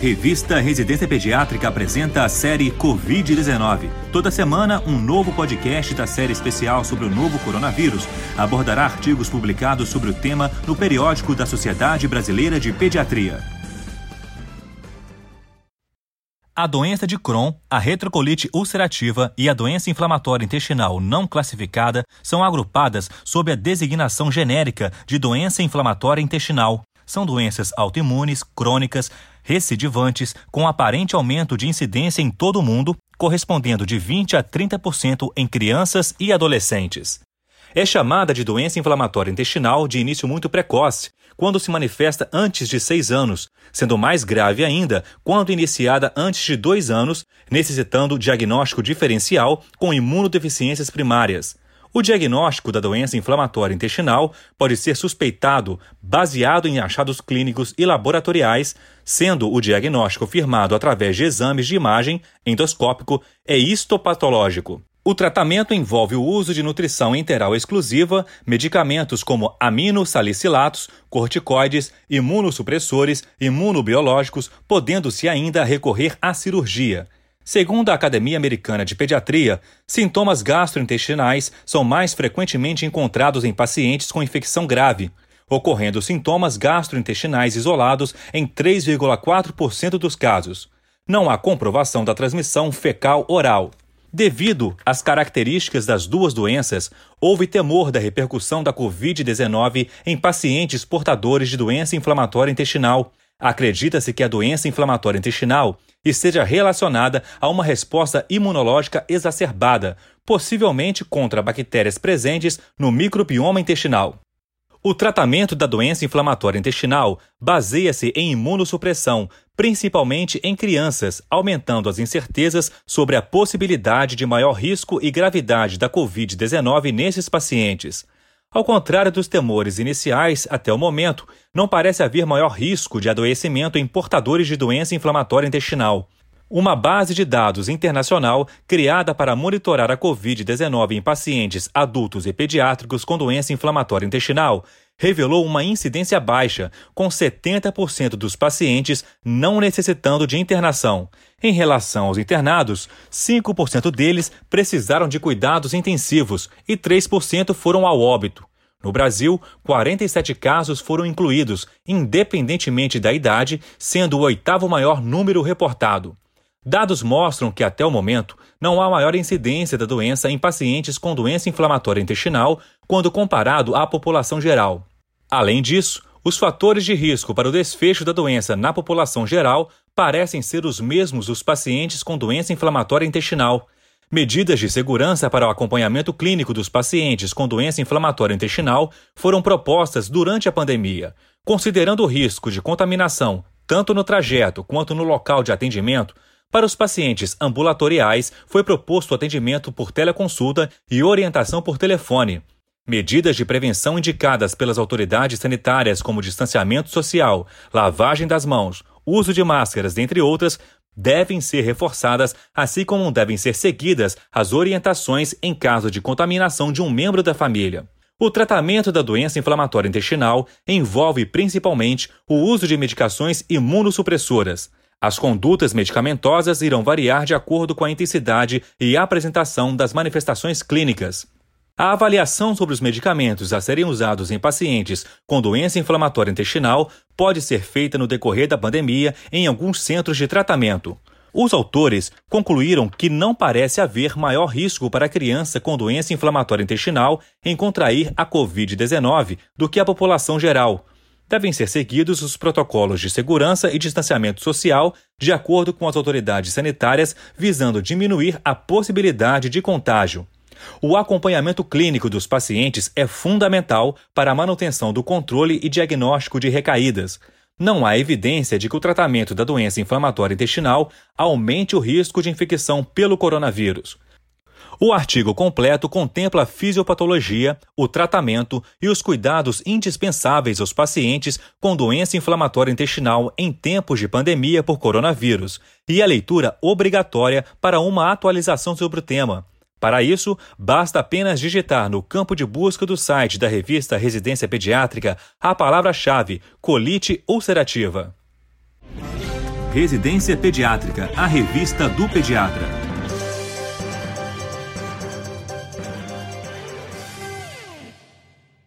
Revista Residência Pediátrica apresenta a série Covid-19. Toda semana, um novo podcast da série especial sobre o novo coronavírus abordará artigos publicados sobre o tema no periódico da Sociedade Brasileira de Pediatria. A doença de Crohn, a retrocolite ulcerativa e a doença inflamatória intestinal não classificada são agrupadas sob a designação genérica de doença inflamatória intestinal. São doenças autoimunes, crônicas, recidivantes, com aparente aumento de incidência em todo o mundo, correspondendo de 20 a 30% em crianças e adolescentes. É chamada de doença inflamatória intestinal de início muito precoce, quando se manifesta antes de seis anos, sendo mais grave ainda quando iniciada antes de dois anos, necessitando diagnóstico diferencial com imunodeficiências primárias. O diagnóstico da doença inflamatória intestinal pode ser suspeitado baseado em achados clínicos e laboratoriais, sendo o diagnóstico firmado através de exames de imagem endoscópico e histopatológico. O tratamento envolve o uso de nutrição enteral exclusiva, medicamentos como aminosalicilatos, corticoides, imunossupressores, imunobiológicos, podendo-se ainda recorrer à cirurgia. Segundo a Academia Americana de Pediatria, sintomas gastrointestinais são mais frequentemente encontrados em pacientes com infecção grave, ocorrendo sintomas gastrointestinais isolados em 3,4% dos casos. Não há comprovação da transmissão fecal-oral. Devido às características das duas doenças, houve temor da repercussão da Covid-19 em pacientes portadores de doença inflamatória intestinal. Acredita-se que a doença inflamatória intestinal esteja relacionada a uma resposta imunológica exacerbada, possivelmente contra bactérias presentes no microbioma intestinal. O tratamento da doença inflamatória intestinal baseia-se em imunossupressão, principalmente em crianças, aumentando as incertezas sobre a possibilidade de maior risco e gravidade da Covid-19 nesses pacientes. Ao contrário dos temores iniciais, até o momento, não parece haver maior risco de adoecimento em portadores de doença inflamatória intestinal. Uma base de dados internacional criada para monitorar a Covid-19 em pacientes adultos e pediátricos com doença inflamatória intestinal revelou uma incidência baixa, com 70% dos pacientes não necessitando de internação. Em relação aos internados, 5% deles precisaram de cuidados intensivos e 3% foram ao óbito. No Brasil, 47 casos foram incluídos, independentemente da idade, sendo o oitavo maior número reportado. Dados mostram que, até o momento, não há maior incidência da doença em pacientes com doença inflamatória intestinal quando comparado à população geral. Além disso, os fatores de risco para o desfecho da doença na população geral parecem ser os mesmos dos pacientes com doença inflamatória intestinal. Medidas de segurança para o acompanhamento clínico dos pacientes com doença inflamatória intestinal foram propostas durante a pandemia, considerando o risco de contaminação tanto no trajeto quanto no local de atendimento. Para os pacientes ambulatoriais, foi proposto atendimento por teleconsulta e orientação por telefone. Medidas de prevenção indicadas pelas autoridades sanitárias, como distanciamento social, lavagem das mãos, uso de máscaras, dentre outras, devem ser reforçadas, assim como devem ser seguidas as orientações em caso de contaminação de um membro da família. O tratamento da doença inflamatória intestinal envolve principalmente o uso de medicações imunossupressoras. As condutas medicamentosas irão variar de acordo com a intensidade e apresentação das manifestações clínicas. A avaliação sobre os medicamentos a serem usados em pacientes com doença inflamatória intestinal pode ser feita no decorrer da pandemia em alguns centros de tratamento. Os autores concluíram que não parece haver maior risco para a criança com doença inflamatória intestinal em contrair a Covid-19 do que a população geral, devem ser seguidos os protocolos de segurança e distanciamento social de acordo com as autoridades sanitárias, visando diminuir a possibilidade de contágio. O acompanhamento clínico dos pacientes é fundamental para a manutenção do controle e diagnóstico de recaídas. Não há evidência de que o tratamento da doença inflamatória intestinal aumente o risco de infecção pelo coronavírus. O artigo completo contempla a fisiopatologia, o tratamento e os cuidados indispensáveis aos pacientes com doença inflamatória intestinal em tempos de pandemia por coronavírus e a leitura obrigatória para uma atualização sobre o tema. Para isso, basta apenas digitar no campo de busca do site da revista Residência Pediátrica a palavra-chave colite ulcerativa. Residência Pediátrica, a revista do pediatra.